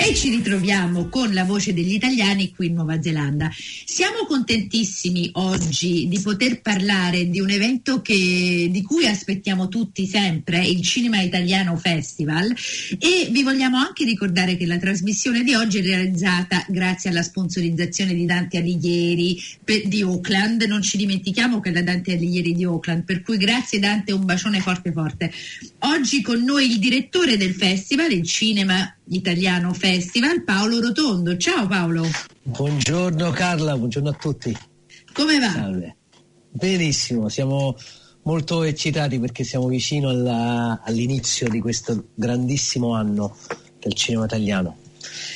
E ci ritroviamo con la voce degli italiani qui in Nuova Zelanda. Siamo contentissimi oggi di poter parlare di un evento che, di cui aspettiamo tutti sempre, il Cinema Italiano Festival e vi vogliamo anche ricordare che la trasmissione di oggi è realizzata grazie alla sponsorizzazione di Dante Alighieri di Auckland. Non ci dimentichiamo che è la Dante Alighieri di Auckland, per cui grazie Dante, un bacione forte forte. Oggi con noi il direttore del festival, il Cinema Italiano Festival, Paolo Rotondo. Ciao Paolo. Buongiorno Carla, buongiorno a tutti. Come va? Salve. Benissimo, siamo molto eccitati perché siamo vicino alla, all'inizio di questo grandissimo anno del cinema italiano.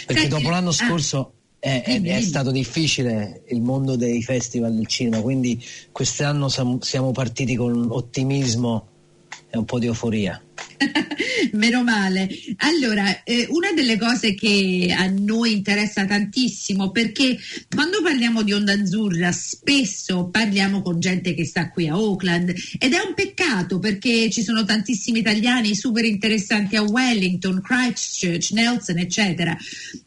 Perché Senti, dopo l'anno ah, scorso è, è, è, stato difficile il mondo dei festival del cinema, quindi quest'anno siamo partiti con ottimismo e un po' di euforia. Meno male. Allora, eh, una delle cose che a noi interessa tantissimo, perché quando parliamo di Onda Azzurra spesso parliamo con gente che sta qui a Auckland ed è un peccato perché ci sono tantissimi italiani super interessanti a Wellington, Christchurch, Nelson, eccetera.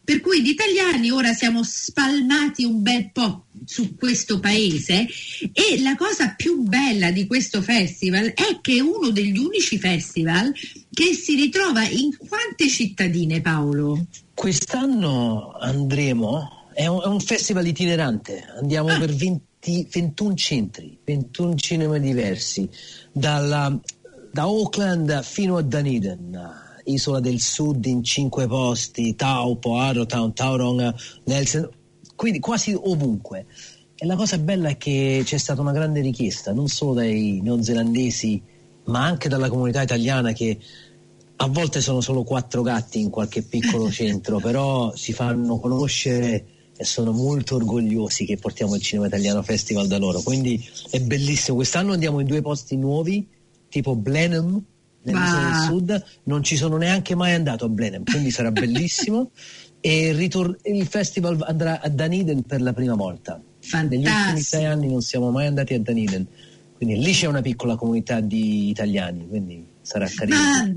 Per cui di italiani ora siamo spalmati un bel po' su questo paese e la cosa più bella di questo festival è che è uno degli unici festival che si ritrova in quante cittadine Paolo? Quest'anno andremo, è un, è un festival itinerante, andiamo ah. per 20, 21 centri, 21 cinema diversi, dalla, da Auckland fino a Dunedin. Isola del Sud in cinque posti, Taupo, Arrowtown, Taurong, Nelson, quindi quasi ovunque. E la cosa bella è che c'è stata una grande richiesta, non solo dai neozelandesi, ma anche dalla comunità italiana che a volte sono solo quattro gatti in qualche piccolo centro, però si fanno conoscere e sono molto orgogliosi che portiamo il Cinema Italiano Festival da loro. Quindi è bellissimo. Quest'anno andiamo in due posti nuovi, tipo Blenheim, nell'isola del sud. Non ci sono neanche mai andato a Blenheim, quindi sarà bellissimo. e il, ritor- il festival andrà a Dunedin per la prima volta. Fantastico. Negli ultimi sei anni non siamo mai andati a Dunedin. Quindi lì c'è una piccola comunità di italiani, quindi sarà carino. Ma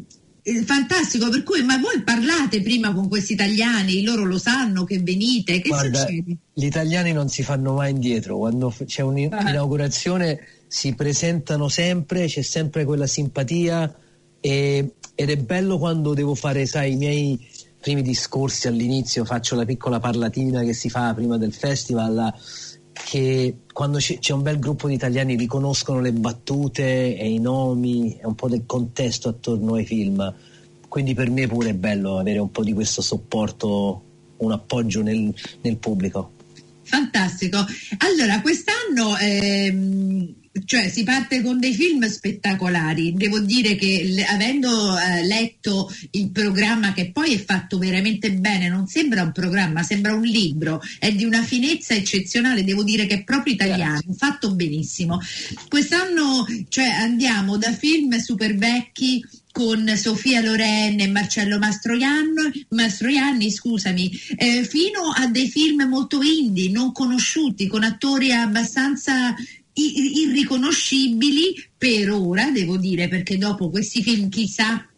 fantastico, per cui ma voi parlate prima con questi italiani, loro lo sanno che venite, che Guarda, succede? Gli italiani non si fanno mai indietro, quando c'è un'inaugurazione ah. si presentano sempre, c'è sempre quella simpatia e, ed è bello quando devo fare, sai, i miei primi discorsi all'inizio, faccio la piccola parlatina che si fa prima del festival, che quando c'è un bel gruppo di italiani riconoscono le battute e i nomi e un po' del contesto attorno ai film. Quindi per me pure è bello avere un po' di questo supporto, un appoggio nel, nel pubblico. Fantastico. Allora, quest'anno ehm, cioè si parte con dei film spettacolari. Devo dire che avendo eh, letto il programma che poi è fatto veramente bene, non sembra un programma, sembra un libro, è di una finezza eccezionale, devo dire che è proprio italiano, Grazie. fatto benissimo. Quest'anno cioè, andiamo da film super vecchi con Sofia Loren e Marcello Mastroianni, Mastroianni scusami, eh, fino a dei film molto indie, non conosciuti, con attori abbastanza irriconoscibili per ora, devo dire, perché dopo questi film chissà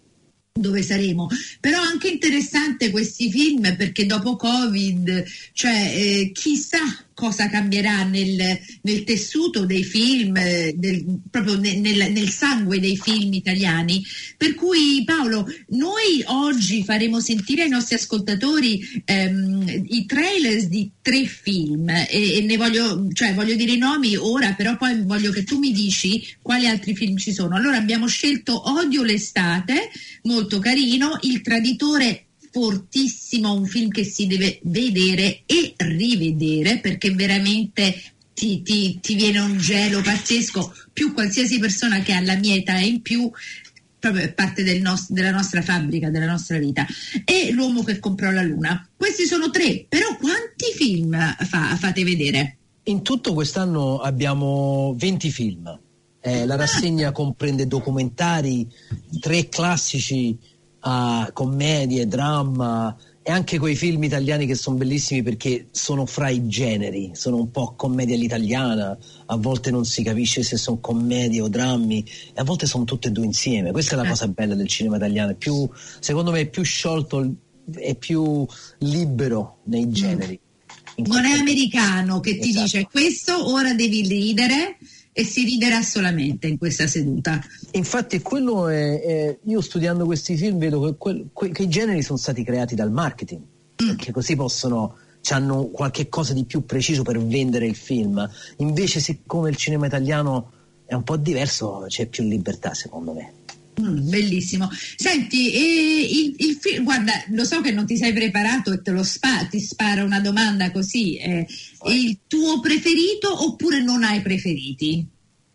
dove saremo. Però anche interessante questi film perché dopo Covid, cioè eh, chissà cosa cambierà nel, nel tessuto dei film, eh, del, proprio nel, nel, sangue dei film italiani. Per cui Paolo, noi oggi faremo sentire ai nostri ascoltatori ehm, i trailers di tre film e, e, ne voglio, cioè voglio dire i nomi ora, però poi voglio che tu mi dici quali altri film ci sono. Allora abbiamo scelto Odio l'estate, molto carino, Il traditore fortissimo, un film che si deve vedere e rivedere perché veramente ti, ti, ti viene un gelo pazzesco, più qualsiasi persona che ha la mia età e in più proprio è parte del nos- della nostra fabbrica, della nostra vita. E L'uomo che comprò la luna. Questi sono tre, però quanti film fa- fate vedere? In tutto quest'anno abbiamo 20 film. Eh, la rassegna comprende documentari, tre classici uh, commedie, dramma, e anche quei film italiani che sono bellissimi perché sono fra i generi, sono un po' commedia all'italiana, a volte non si capisce se sono commedie o drammi, e a volte sono tutte e due insieme. Questa è la Eh. cosa bella del cinema italiano, è più, secondo me è più sciolto, è più libero nei generi. In Non è americano che ti Esatto. dice questo ora devi ridere e si riderà solamente in questa seduta. Infatti quello è, è- io studiando questi film vedo che, quel- que- che i generi sono stati creati dal marketing, perché così possono hanno qualche cosa di più preciso per vendere il film. Invece siccome il cinema italiano è un po' diverso, c'è più libertà secondo me. Mm, bellissimo. Senti, e il, il film, guarda, lo so che non ti sei preparato e te lo spa, ti spara una domanda così. eh, il tuo preferito oppure non hai preferiti?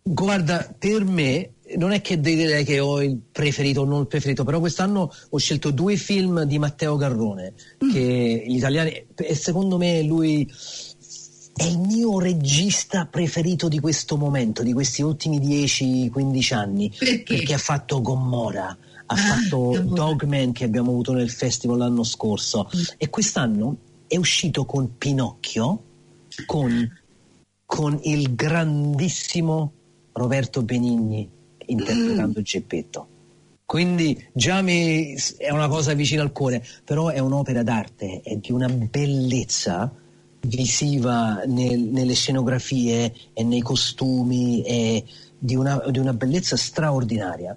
Guarda, per me non è che devi dire che ho il preferito o non il preferito, però quest'anno ho scelto due film di Matteo Garrone, che gli italiani, e secondo me lui è il mio regista preferito di questo momento, di questi ultimi 10-15 anni, Perché? ha fatto Gomorra, ha Ah, fatto Gomorra. Dogman che abbiamo avuto nel festival l'anno scorso Mm. e quest'anno è uscito con Pinocchio, con, con il grandissimo Roberto Benigni interpretando Geppetto. Quindi già mi, è una cosa vicina al cuore, però è un'opera d'arte, è di una bellezza visiva nel- nelle scenografie e nei costumi, è di una, di una bellezza straordinaria.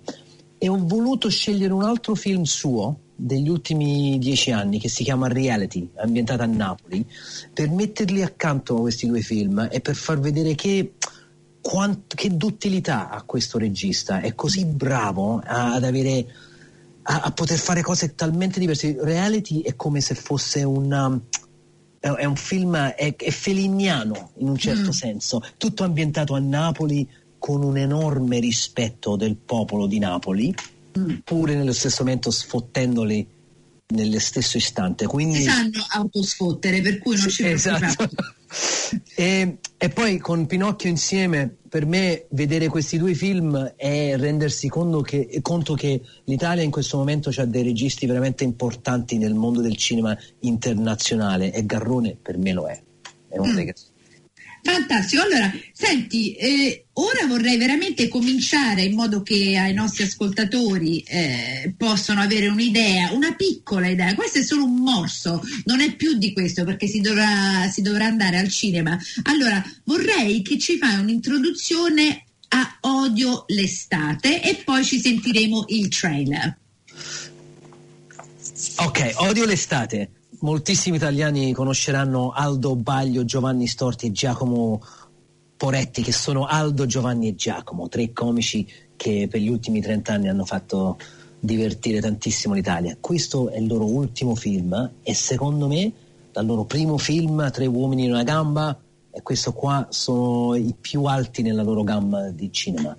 E ho voluto scegliere un altro film suo degli ultimi dieci anni che si chiama Reality, ambientata a Napoli, per metterli accanto a questi due film e per far vedere che, quant- che duttilità ha questo regista, è così bravo a- ad avere a, a poter fare cose talmente diverse. Reality è come se fosse una è un film è, è feliniano in un certo Mm. senso, tutto ambientato a Napoli con un enorme rispetto del popolo di Napoli, Mm. pure nello stesso momento sfottendoli nello stesso istante. Quindi Si sanno autosfottere, per cui non ci esatto. preoccupiamo. E, e poi con Pinocchio insieme, per me vedere questi due film è rendersi conto che, conto che l'Italia in questo momento ha dei registi veramente importanti nel mondo del cinema internazionale e Garrone per me lo è. È uno Mm. dei Fantastico, allora senti, eh, ora vorrei veramente cominciare in modo che ai nostri ascoltatori eh, possano avere un'idea, una piccola idea, questo è solo un morso, non è più di questo perché si dovrà, si dovrà andare al cinema. Allora vorrei che ci fai un'introduzione a Odio l'estate e poi ci sentiremo il trailer. Ok, odio l'estate. Moltissimi italiani conosceranno Aldo Baglio, Giovanni Storti e Giacomo Poretti, che sono Aldo, Giovanni e Giacomo, tre comici che per gli ultimi 30 anni hanno fatto divertire tantissimo l'Italia. Questo è il loro ultimo film e secondo me dal loro primo film, Tre uomini in una gamba, e questo qua sono i più alti nella loro gamma di cinema.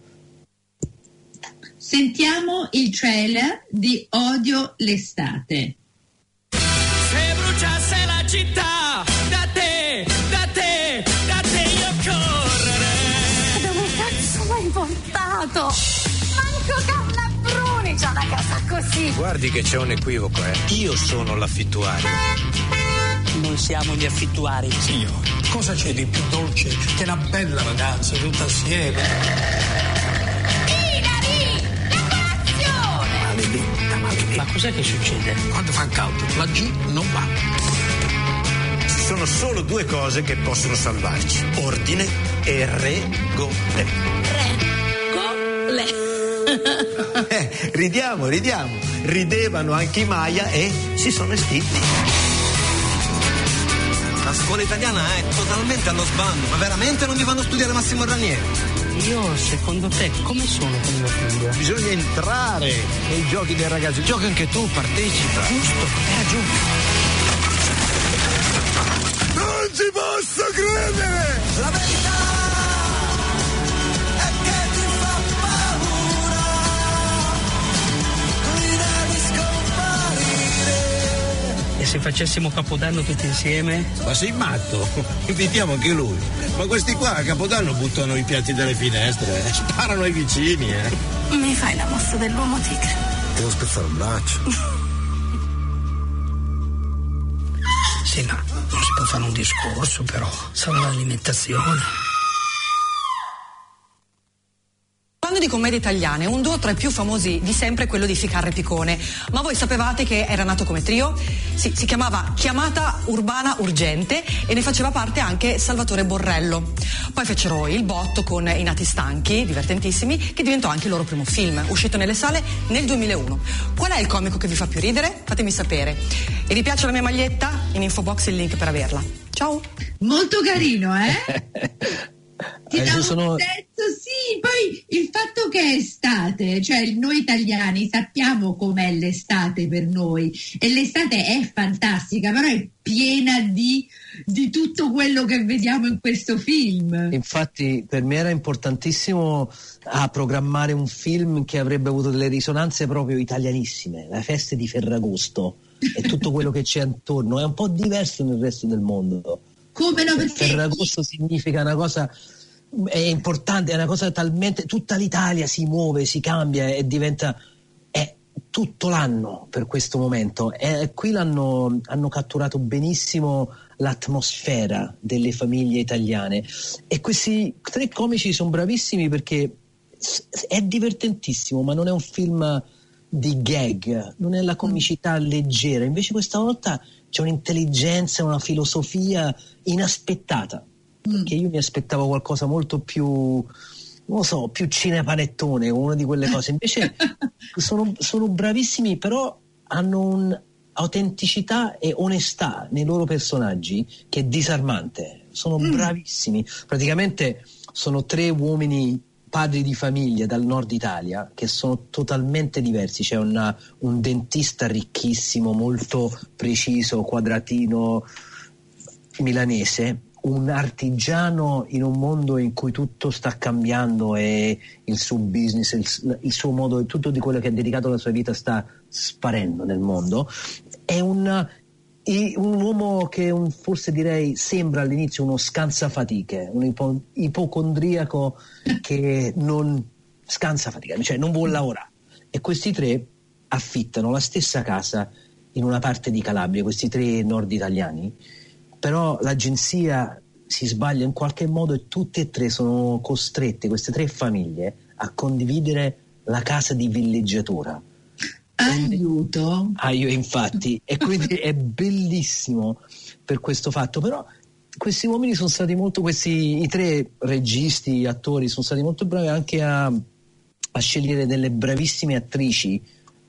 Sentiamo il trailer di Odio l'estate. La città, da te, da te, da te io correrei. Dove cazzo l'hai portato? Manco Cannabruni c'ha una casa così. Guardi che c'è un equivoco, eh. Io sono l'affittuario. Noi siamo gli affittuari. Io, cosa c'è di più dolce che una bella vacanza tutta assieme? Ma cos'è che succede? Quando fa caldo, laggiù non va. Sono solo due cose che possono salvarci: ordine e regole. Regole! Eh, ridiamo, ridiamo. Ridevano anche i Maya e si sono estinti. La scuola italiana è totalmente allo sbando, ma veramente non mi fanno studiare Massimo Ranieri? Io, secondo te, come sono con mio figlio? Bisogna entrare nei giochi dei ragazzi. Gioca anche tu, partecipa. Giusto, hai ragione. Non ci posso credere! La verità è che ti fa paura. Qui devi scomparire. E se facessimo Capodanno tutti insieme? Ma sei matto? Invitiamo anche lui. Ma questi qua a Capodanno buttano i piatti dalle finestre, eh. sparano ai vicini, eh. Mi fai la mossa dell'uomo tigre. Devo spezzare un braccio. Sì, ma non si può fare un discorso però, sarà l'alimentazione. Parlando di commedie italiane, un duo tra i più famosi di sempre è quello di Ficarra e Picone. Ma voi sapevate che era nato come trio? Sì, si chiamava Chiamata Urbana Urgente e ne faceva parte anche Salvatore Borrello. Poi fecero Il Botto con I Nati Stanchi, divertentissimi, che diventò anche il loro primo film, uscito nelle sale nel 2001. Qual è il comico che vi fa più ridere? Fatemi sapere. E vi piace la mia maglietta? In info box il link per averla. Ciao! Molto carino, eh? Ti Eh, dà un sono- senso, sì, poi il fatto che è estate, cioè noi italiani sappiamo com'è l'estate per noi e l'estate è fantastica, però è piena di, di tutto quello che vediamo in questo film. Infatti per me era importantissimo a programmare un film che avrebbe avuto delle risonanze proprio italianissime, la festa di Ferragosto e tutto quello che c'è attorno, è un po' diverso nel resto del mondo. Come no? Perché Ferragosto significa una cosa è importante, è una cosa talmente tutta l'Italia si muove, si cambia e diventa è tutto l'anno per questo momento. E qui l'hanno hanno catturato benissimo l'atmosfera delle famiglie italiane. E questi tre comici sono bravissimi perché è divertentissimo ma non è un film di gag, non è la comicità leggera, invece questa volta c'è un'intelligenza, una filosofia inaspettata, perché io mi aspettavo qualcosa molto più, non lo so, più cinepanettone, una di quelle cose, invece sono, sono bravissimi, però hanno un'autenticità e onestà nei loro personaggi che è disarmante, sono bravissimi, praticamente sono tre uomini padri di famiglia dal nord Italia che sono totalmente diversi. C'è una- un dentista ricchissimo, molto preciso, quadratino milanese, un artigiano in un mondo in cui tutto sta cambiando e il suo business, il, il suo modo, tutto di quello che ha dedicato la sua vita sta sparendo nel mondo. È un, un uomo che un- forse direi sembra all'inizio uno scansafatiche, un ipo- ipocondriaco che non scansa fatica, cioè non vuole lavorare. E questi tre affittano la stessa casa in una parte di Calabria, questi tre nord italiani, però l'agenzia si sbaglia in qualche modo e tutte e tre sono costrette, queste tre famiglie, a condividere la casa di villeggiatura. aiuto. Ah, io infatti, e quindi è bellissimo per questo fatto, però questi uomini sono stati molto, questi, i tre registi, attori, sono stati molto bravi anche a, a scegliere delle bravissime attrici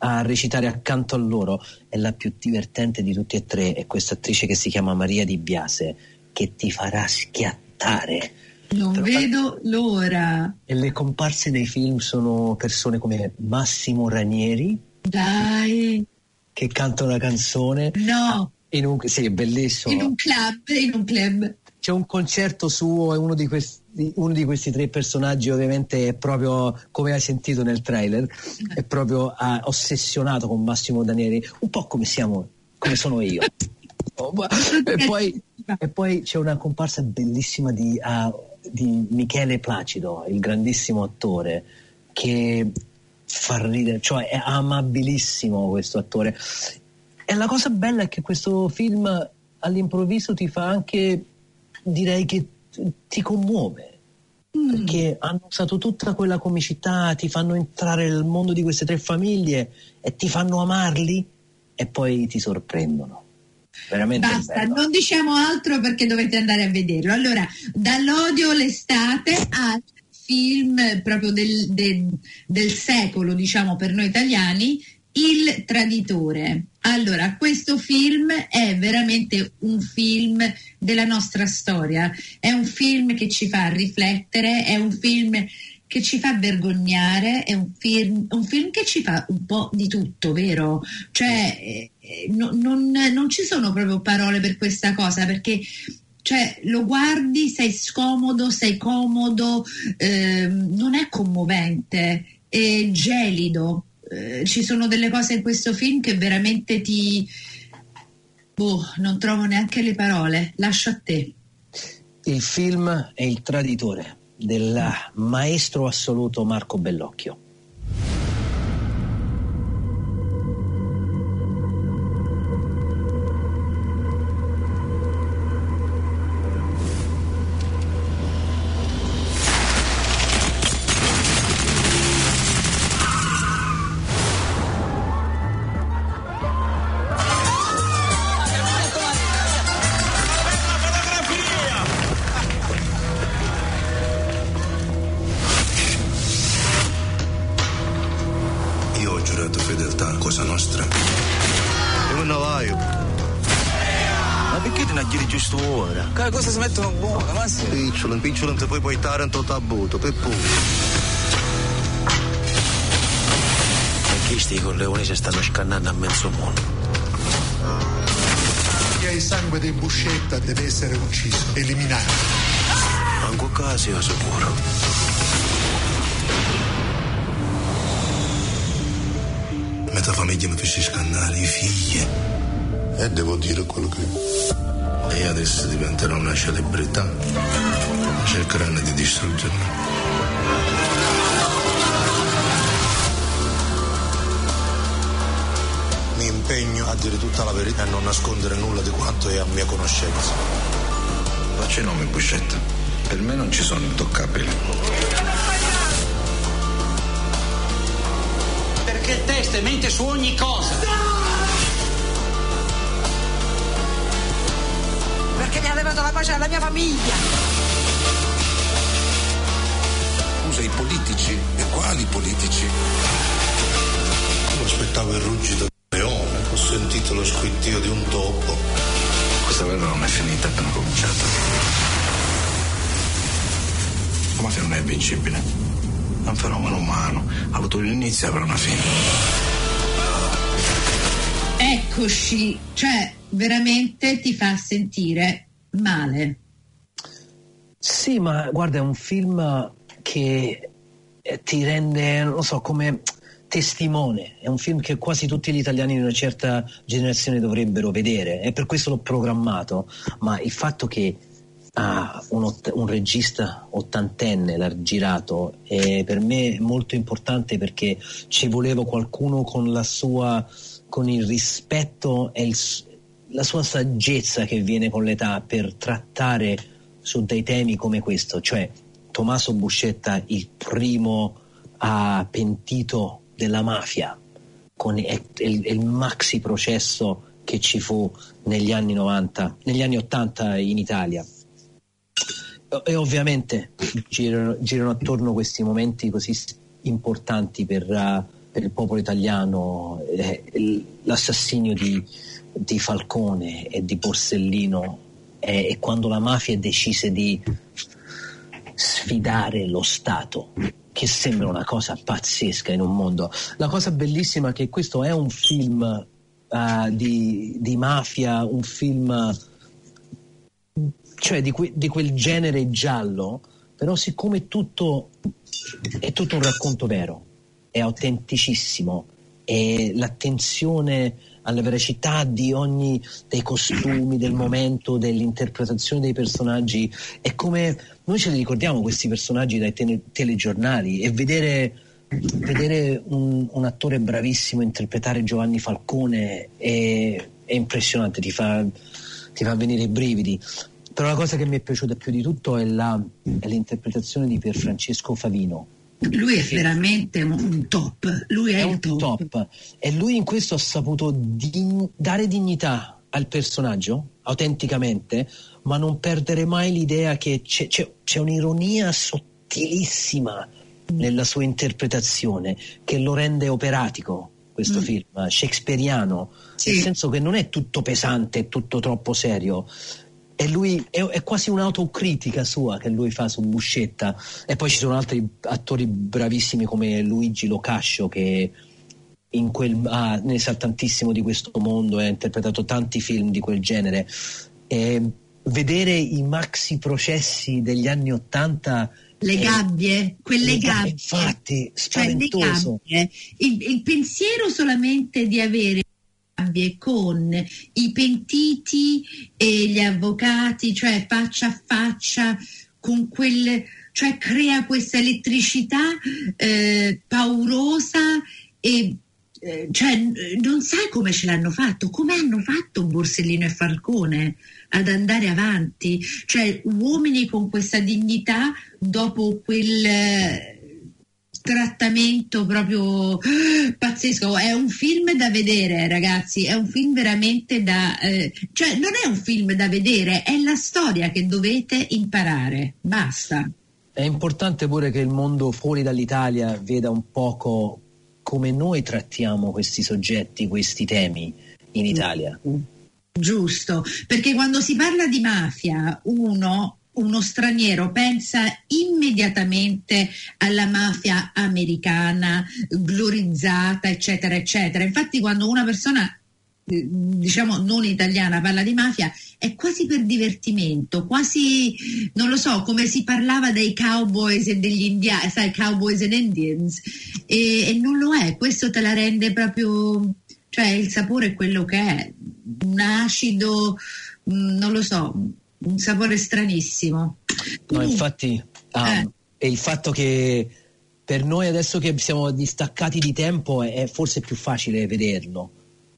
a recitare accanto a loro. E la più divertente di tutti e tre. È questa attrice che si chiama Maria Di Biase che ti farà schiattare. Non vedo l'ora. e le comparse nei film sono persone come Massimo Ranieri. Dai, che canta una canzone. No, in un, sì, è bellissimo. In un club, in un club. c'è un concerto suo e uno di, questi, uno di questi tre personaggi ovviamente è proprio come hai sentito nel trailer è proprio ah, ossessionato con Massimo Danieri un po' come siamo come sono io. E, poi, e poi c'è una comparsa bellissima di, ah, di Michele Placido il grandissimo attore che fa ridere cioè è amabilissimo questo attore. E la cosa bella è che questo film all'improvviso ti fa anche, direi che ti commuove. Perché hanno usato tutta quella comicità, ti fanno entrare nel mondo di queste tre famiglie e ti fanno amarli e poi ti sorprendono. Veramente Basta, non diciamo altro perché dovete andare a vederlo. Allora, dall'odio l'estate al film proprio del, del- del secolo, diciamo per noi italiani, Il Traditore. Allora, questo film è veramente un film della nostra storia, è un film che ci fa riflettere, è un film che ci fa vergognare, è un film, un film che ci fa un po' di tutto, vero? Cioè, eh, eh, no- non, non ci sono proprio parole per questa cosa, perché cioè, lo guardi, sei scomodo, sei comodo, ehm, non è commovente, è gelido. Eh, ci sono delle cose in questo film che veramente ti... Boh, non trovo neanche le parole, lascio a te. Il film è Il Traditore del maestro assoluto Marco Bellocchio. Mettono buone, ma sì. Picciolo, picciolo non ti puoi portare in tutto abuto, per pure. E chi sti con leoni si stanno scannando a mezzo mondo? Chi ha il sangue di Buscetta deve essere ucciso, eliminato. Manco caso io sicuro. Metà famiglia mi fece scannare, i figli. E devo dire quello che... E adesso diventerò una celebrità. Cercheranno di distruggermi. Mi impegno a dire tutta la verità e a non nascondere nulla di quanto è a mia conoscenza. Faccio i nomi, Buscetta. Per me non ci sono intoccabili. Perché il teste mente su ogni cosa. Levato la pace alla mia famiglia. Usa i politici. E quali politici? Io aspettavo il ruggito del leone, ho sentito lo squittio di un topo. Questa guerra non è finita, è appena cominciata. La mafia non è invincibile. È un fenomeno umano. Ha avuto un inizio e avrà una fine. Eccoci, cioè veramente ti fa sentire male. Sì, ma guarda, è un film che eh, ti rende, non so, come testimone. È un film che quasi tutti gli italiani di una certa generazione dovrebbero vedere. E per questo l'ho programmato. Ma il fatto che ah, un, un regista ottantenne l'ha girato è per me molto importante perché ci voleva qualcuno con la sua con il rispetto e il la sua saggezza che viene con l'età per trattare su dei temi come questo, cioè Tommaso Buscetta, il primo ah, pentito della mafia, con il, il- maxi processo che ci fu negli anni 90, negli anni 80 in Italia. E ovviamente girano, girano attorno questi momenti così importanti per, uh, per il popolo italiano, eh, l'assassinio di, di Falcone e di Borsellino eh, e quando la mafia decise di sfidare lo Stato, che sembra una cosa pazzesca in un mondo. La cosa bellissima è che questo è un film uh, di, di mafia, un film cioè di, que- di quel genere giallo, però siccome tutto è tutto un racconto vero, è autenticissimo e l'attenzione alla veracità di ogni dei costumi, del momento, dell'interpretazione dei personaggi è come noi ce li ricordiamo questi personaggi dai tele- telegiornali e vedere, vedere un, un attore bravissimo interpretare Giovanni Falcone è, è impressionante, ti fa, ti fa venire i brividi. Però la cosa che mi è piaciuta più di tutto è, la- è l'interpretazione di Pierfrancesco Favino. Lui è veramente un top, lui è, È un top. top e lui in questo ha saputo di- dare dignità al personaggio autenticamente, ma non perdere mai l'idea che c'è, c'è- c'è un'ironia sottilissima nella sua interpretazione che lo rende operatico questo Mm. film, shakespeariano, Sì. nel senso che non è tutto pesante, tutto troppo serio. E lui è, è quasi un'autocritica sua che lui fa su Buscetta. E poi ci sono altri attori bravissimi come Luigi Locascio che in quel, ah, ne sa tantissimo di questo mondo e ha interpretato tanti film di quel genere. E vedere i maxi processi degli anni Ottanta Le gabbie, quelle le ga- gabbie. Infatti, Cioè, spaventoso. gabbie. Il, il pensiero solamente di avere gabbie con i pentiti e gli avvocati, cioè faccia a faccia con quel, cioè crea questa elettricità eh, paurosa e eh, cioè, non sai come ce l'hanno fatto, come hanno fatto Borsellino e Falcone ad andare avanti, cioè uomini con questa dignità dopo quel trattamento proprio pazzesco. È un film da vedere, ragazzi, è un film veramente da... eh, cioè non è un film da vedere, è la storia che dovete imparare, basta. È importante pure che il mondo fuori dall'Italia veda un poco come noi trattiamo questi soggetti, questi temi. in Italia. Giusto, perché quando si parla di mafia, uno, uno straniero pensa immediatamente alla mafia americana, glorizzata, eccetera, eccetera. Infatti quando una persona eh, diciamo non italiana parla di mafia è quasi per divertimento, quasi non lo so, come si parlava dei cowboys e degli indiani, sai, cowboys and Indians e, e non lo è, questo te la rende proprio, cioè il sapore è quello che è, un acido, mm, non lo so, un sapore stranissimo. No, infatti, ah, e il fatto che per noi adesso che siamo distaccati di tempo è, è forse più facile vederlo.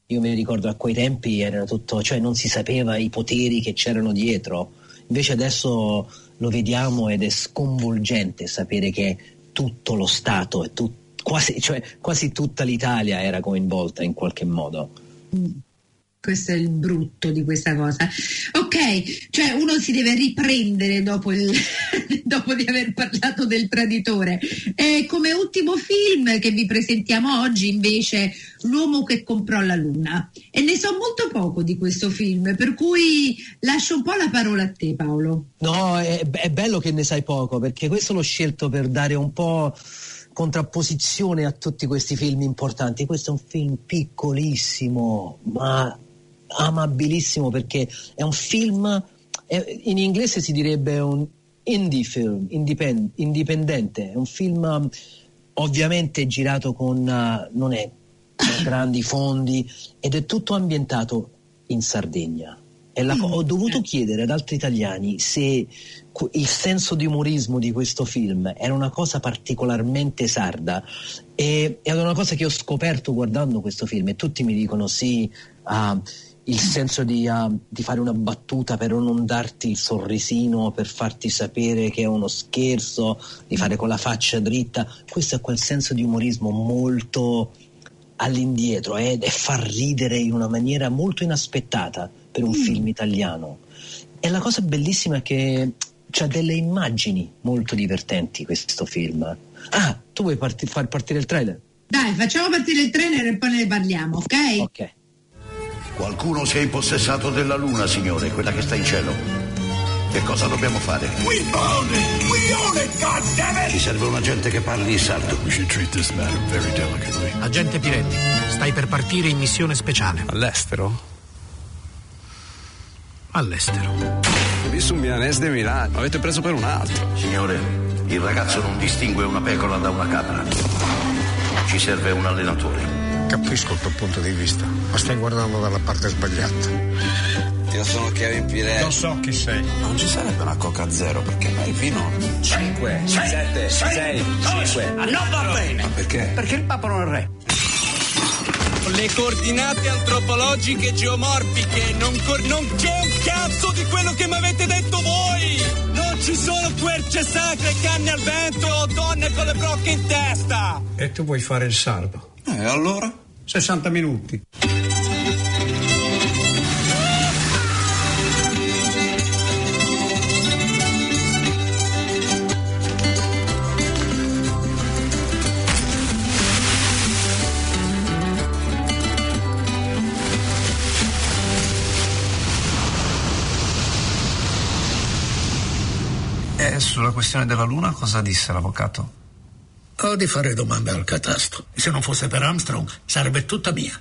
Io mi ricordo a quei tempi era tutto, cioè non si sapeva i poteri che c'erano dietro. Invece adesso lo vediamo ed è sconvolgente sapere che tutto lo Stato e tut- quasi, cioè, quasi tutta l'Italia era coinvolta in qualche modo. Mm. Questo è il brutto di questa cosa. Ok, cioè uno si deve riprendere dopo, il, dopo di aver parlato del traditore. E come ultimo film che vi presentiamo oggi invece L'uomo che comprò la luna. E ne so molto poco di questo film, per cui lascio un po' la parola a te Paolo. No, è, è bello che ne sai poco, perché questo l'ho scelto per dare un po' contrapposizione a tutti questi film importanti. Questo è un film piccolissimo, ma amabilissimo perché è un film, è- in inglese si direbbe un indie film, indipend- indipendente, è un film ovviamente girato con, uh, non è grandi fondi ed è tutto ambientato in Sardegna. Co- ho dovuto chiedere ad altri italiani se il senso di umorismo di questo film era una cosa particolarmente sarda e è una cosa che ho scoperto guardando questo film e tutti mi dicono sì, ah, il senso di, ah, di fare una battuta per non darti il sorrisino, per farti sapere che è uno scherzo, di fare con la faccia dritta, questo è quel senso di umorismo molto all'indietro eh, e fa ridere in una maniera molto inaspettata per un film italiano. E la cosa bellissima è che c'ha delle immagini molto divertenti questo film. Ah, tu vuoi parti- far partire il trailer? Dai, facciamo partire il trailer e poi ne parliamo, ok? Ok. Qualcuno si è impossessato della luna, signore, quella che sta in cielo. Che cosa dobbiamo fare? We own it! We own it, goddammit! Ci serve un agente che parli sardo. We should treat this matter very delicately. Agente Piretti, stai per partire in missione speciale. All'estero? All'estero. Ho visto un milanese di Milano, mi avete preso per un altro. Signore, il ragazzo non distingue una pecora da una capra. Ci serve un allenatore. Capisco il tuo punto di vista, ma stai guardando dalla parte sbagliata. Io sono Kevin Piretti. Lo so chi sei. Non ci sarebbe una coca zero perché noi vino 5, 7, 6, 5. Ah, non va bene! Ma perché? Perché il Papa non è re. Le coordinate antropologiche geomorfiche, non, cor- non c'è un cazzo di quello che mi avete detto voi! Non ci sono querce sacre, canne al vento o donne con le brocche in testa! E tu vuoi fare il sardo? E Eh, allora? 60 minuti. E sulla questione della luna cosa disse l'avvocato? Ho di fare domande al catasto. Se non fosse per Armstrong, sarebbe tutta mia.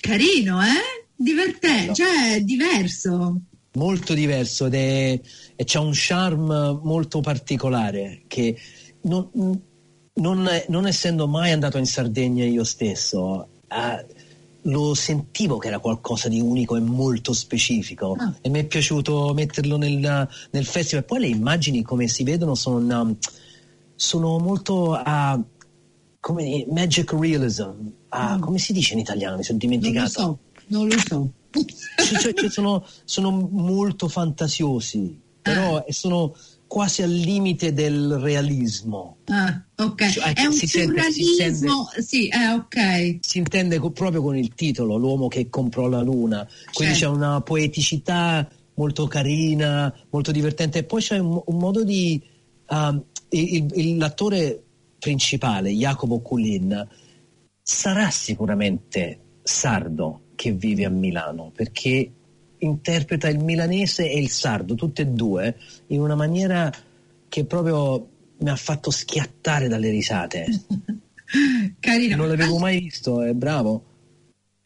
Carino, eh? Divertente, cioè diverso. molto diverso ed è, e c'ha un charme molto particolare che non, non- non essendo mai andato in Sardegna io stesso eh, lo sentivo che era qualcosa di unico e molto specifico. Ah. e mi è piaciuto metterlo nel, nel festival. Poi le immagini come si vedono sono, una- sono molto a come magic realism. Ah, come si dice in italiano? Mi sono Non lo dimenticato. so, non lo so. cioè, cioè, sono, sono molto fantasiosi, però sono quasi al limite del realismo. Ah, ok. Cioè, è un si sente- si surrealismo, sì, eh, ok. Si intende co- proprio con il titolo, L'uomo che comprò la luna. Quindi Certo. c'è una poeticità molto carina, molto divertente. E poi c'è un, un modo di... um, il- il- l'attore principale, Jacopo Kulin, sarà sicuramente sardo che vive a Milano, perché interpreta il milanese e il sardo, tutte e due, in una maniera che proprio mi ha fatto schiattare dalle risate. Carino. Non l'avevo mai visto, è bravo.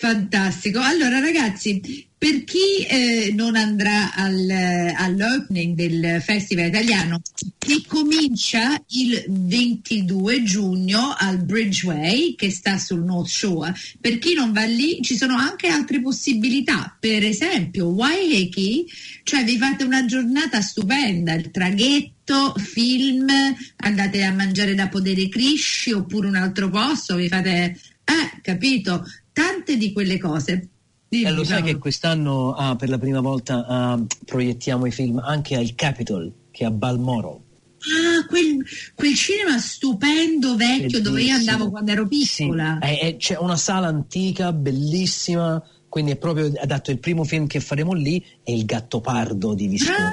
Fantastico. Allora ragazzi, per chi eh, non andrà al, all'opening del Festival Italiano, che comincia il 22 giugno al Bridgeway, che sta sul North Shore, per chi non va lì ci sono anche altre possibilità, per esempio Waiheke, cioè vi fate una giornata stupenda, il traghetto, film, andate a mangiare da Podere Crisci oppure un altro posto, vi fate... Eh, capito? Tante di quelle cose. Dimmi, Eh, lo sai Paolo. che quest'anno ah, per la prima volta ah, proiettiamo i film anche al Capitol, che è a Balmoral. Ah, quel, quel cinema stupendo vecchio dove io andavo quando ero piccola. È- è- c'è una sala antica, bellissima, quindi è proprio adatto il primo film che faremo lì è Il Gattopardo di Visconti. Ah,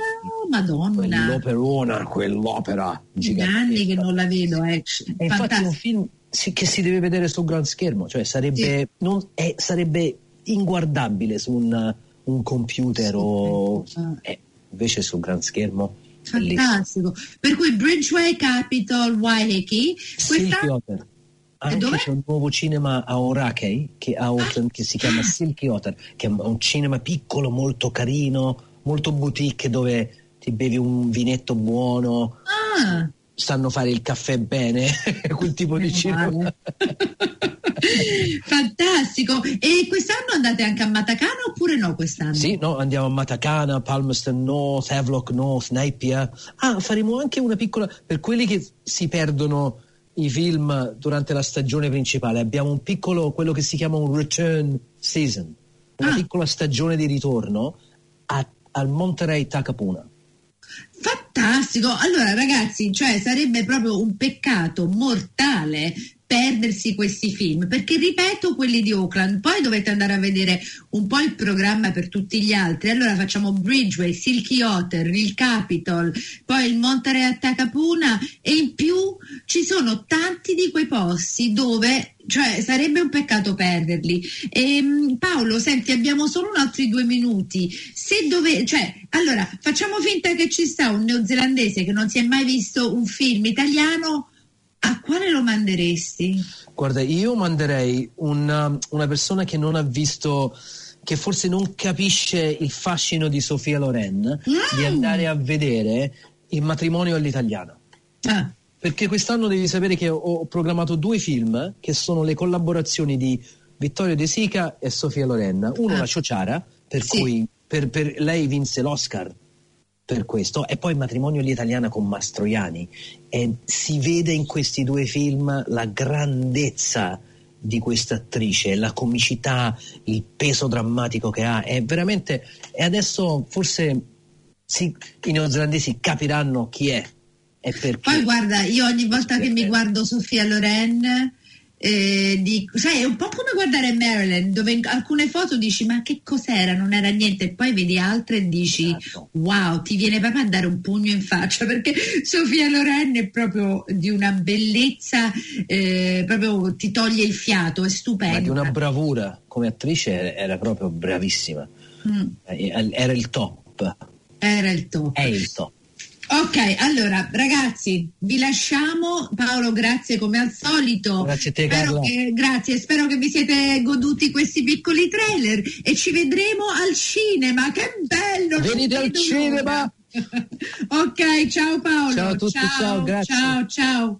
Madonna, Quell'operona, quell'opera in gigantesca. anni che non la vedo. Eh. E infatti è un film sì, che si deve vedere sul gran schermo, cioè sarebbe, non- è- sarebbe inguardabile su un, un computer o eh, invece sul gran schermo. bellissimo. Fantastico. Per cui Bridgeway Capital Waiheke, questa Otter. Anche dov'è? c'è un nuovo cinema a Orakei che, a Auckland, che si chiama Silky Otter, che è un cinema piccolo, molto carino, molto boutique dove ti bevi un vinetto buono, ah, sanno fare il caffè bene, quel tipo di cinema. fantastico. E quest'anno andate anche a Matacana oppure no quest'anno? Sì, no, andiamo a Matacana, Palmerston North, Havelock North, Napier. Ah, faremo anche una piccola per quelli che si perdono i film durante la stagione principale. Abbiamo un piccolo, quello che si chiama un return season, una piccola stagione di ritorno a- al Monterey Takapuna. Fantastico. Allora, ragazzi, cioè sarebbe proprio un peccato mortale perdersi questi film, perché ripeto quelli di Oakland, poi dovete andare a vedere un po' il programma per tutti gli altri. Allora facciamo Bridgeway, Silky Otter, il Capitol, poi il Monterey a Takapuna e in più ci sono tanti di quei posti dove cioè sarebbe un peccato perderli. Ehm, Paolo, senti, abbiamo solo altri due minuti. Se dove, cioè, allora facciamo finta che ci sta un neozelandese che non si è mai visto un film italiano, a quale lo manderesti? Guarda, io manderei una, una persona che non ha visto, che forse non capisce il fascino di Sofia Loren, di andare a vedere il matrimonio all'italiana. Ah. Perché quest'anno devi sapere che ho, ho programmato due film che sono le collaborazioni di Vittorio De Sica e Sofia Loren. Uno Ah. la Ciociara, per Sì. cui per- per- lei vinse l'Oscar per questo, e poi Matrimonio all'italiana con Mastroianni. E si vede in questi due film la grandezza di questa attrice, la comicità, il peso drammatico che ha. È veramente. E adesso forse sì, i neozelandesi capiranno chi è. E perché. Poi guarda, io ogni volta che mi guardo Sofia Loren, eh, dico, sai, è un po' come guardare Marilyn, dove in alcune foto dici ma che cos'era, non era niente, e poi vedi altre e dici Esatto. wow, ti viene proprio a dare un pugno in faccia, perché Sofia Loren è proprio di una bellezza, eh, proprio ti toglie il fiato, è Ma stupenda. di una bravura come attrice era proprio bravissima. Mm, Eh, Era il top. era il top. È il top. Ok, allora ragazzi, vi lasciamo. Paolo, grazie come al solito. Grazie a te, Spero che, grazie, spero che vi siete goduti questi piccoli trailer e ci vedremo al cinema. Che bello! Venite al cinema! ok, ciao Paolo. Ciao a tutti, ciao, grazie. Ciao, ciao.